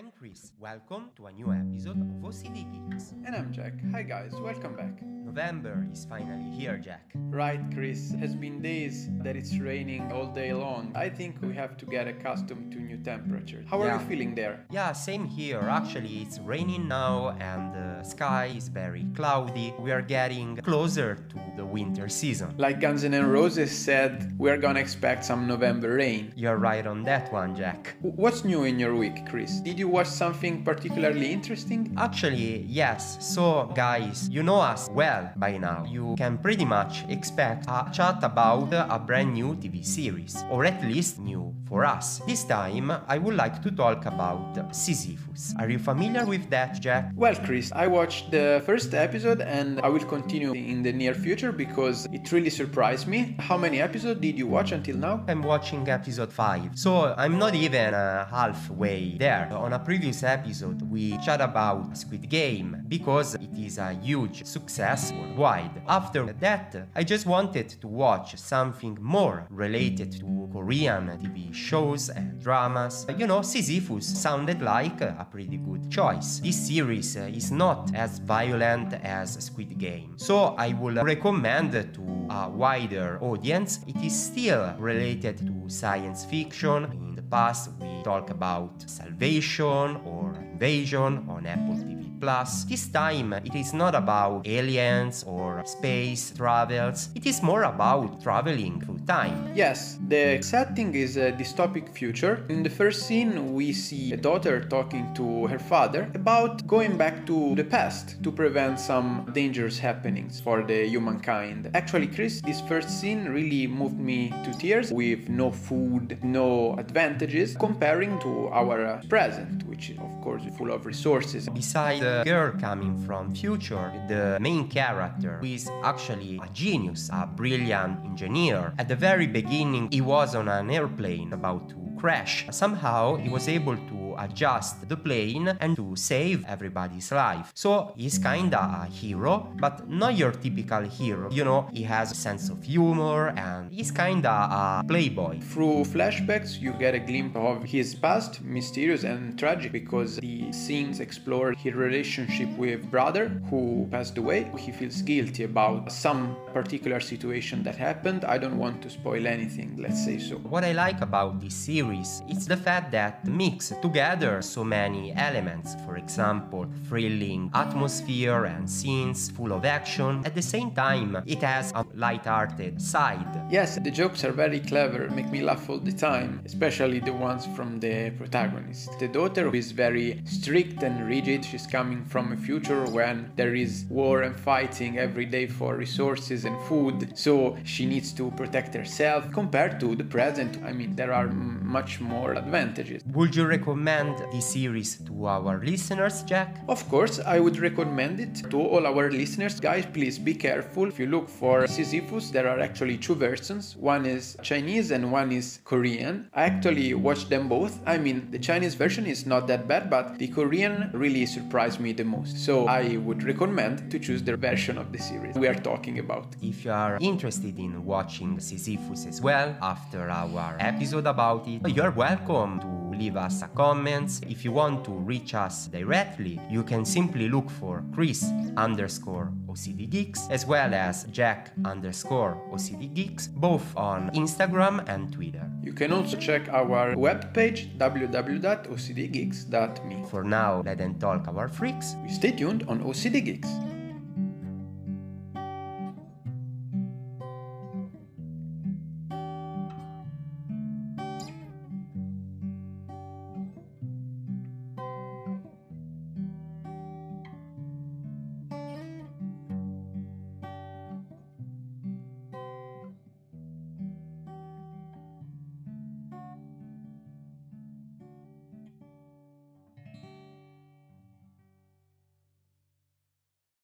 I'm Cris. Welcome to a new episode of OCD Geeks. And I'm Jack. Hi guys, welcome back. November is finally here, Jack. Right, Cris. Has been days that it's raining all day long. I think we have to get accustomed to new temperatures. How are you feeling there? Yeah, same here. Actually, it's raining now and the sky is very cloudy. We are getting closer to the winter season. Like Guns N' Roses said, we're gonna expect some November rain. You're right on that one, Jack. What's new in your week, Cris? Did you watch something particularly interesting? Actually, yes. So, guys, you know us well by now. You can pretty much expect a chat about a brand new TV series, or at least new for us. This time, I would like to talk about Sisyphus. Are you familiar with that, Jack? Well, Cris, I watched the first episode and I will continue in the near future because it really surprised me. How many episodes did you watch until now? I'm watching episode 5, so I'm not even uh, halfway there. On a previous episode, we chat about Squid Game because it is a huge success worldwide. After that, I just wanted to watch something more related to Korean TV shows and dramas. You know, Sisyphus sounded like a pretty good choice. This series is not as violent as Squid Game, so I would recommend to a wider audience. It is still related to science fiction. In the past, we talk about Salvation or Invasion on Apple TV Plus. This time, it is not about aliens or space travels. It is more about traveling through time. Yes, the setting is a dystopic future. In the first scene, we see a daughter talking to her father about going back to the past to prevent some dangerous happenings for the humankind. Actually, Cris, this first scene really moved me to tears with no food, no advantages, comparing to our present, which of course, full of resources. Beside the girl coming from future, the main character, who is actually a genius, a brilliant engineer. At the very beginning, he was on an airplane about to crash. Somehow, he was able to adjust the plane and to save everybody's life. So, he's kinda a hero, but not your typical hero. You know, he has a sense of humor and he's kinda a playboy. Through flashbacks, you get a glimpse of his past, mysterious and tragic, because the scenes explore his relationship with brother who passed away. He feels guilty about some particular situation that happened. I don't want to spoil anything, let's say so. What I like about this series is the fact that mix together so many elements. For example, thrilling atmosphere and scenes full of action. At the same time, it has a light-hearted side. Yes, the jokes are very clever, make me laugh all the time, especially the ones from the protagonist. The daughter who is very strict and rigid, she's coming from a future when there is war and fighting every day for resources and food, so she needs to protect herself. Compared to the present, I mean, there are much more advantages. Would you recommend this series to our listeners, Jack? Of course, I would recommend it to all our listeners. Guys, please be careful. If you look for Sisyphus, there are actually two versions. One is Chinese and one is Korean. I actually watched them both. I mean, the Chinese version is not that bad, but the Korean really surprised me the most. So I would recommend to choose the version of the series we are talking about. If you are interested in watching Sisyphus as well after our episode about it, you're welcome to leave us a comment. If you want to reach us directly, you can simply look for Cris underscore OCD Geeks as well as Jack underscore OCD Geeks, both on Instagram and Twitter. You can also check our webpage www.ocdgeeks.me. For now, let them talk our freaks. Stay tuned on OCD Geeks.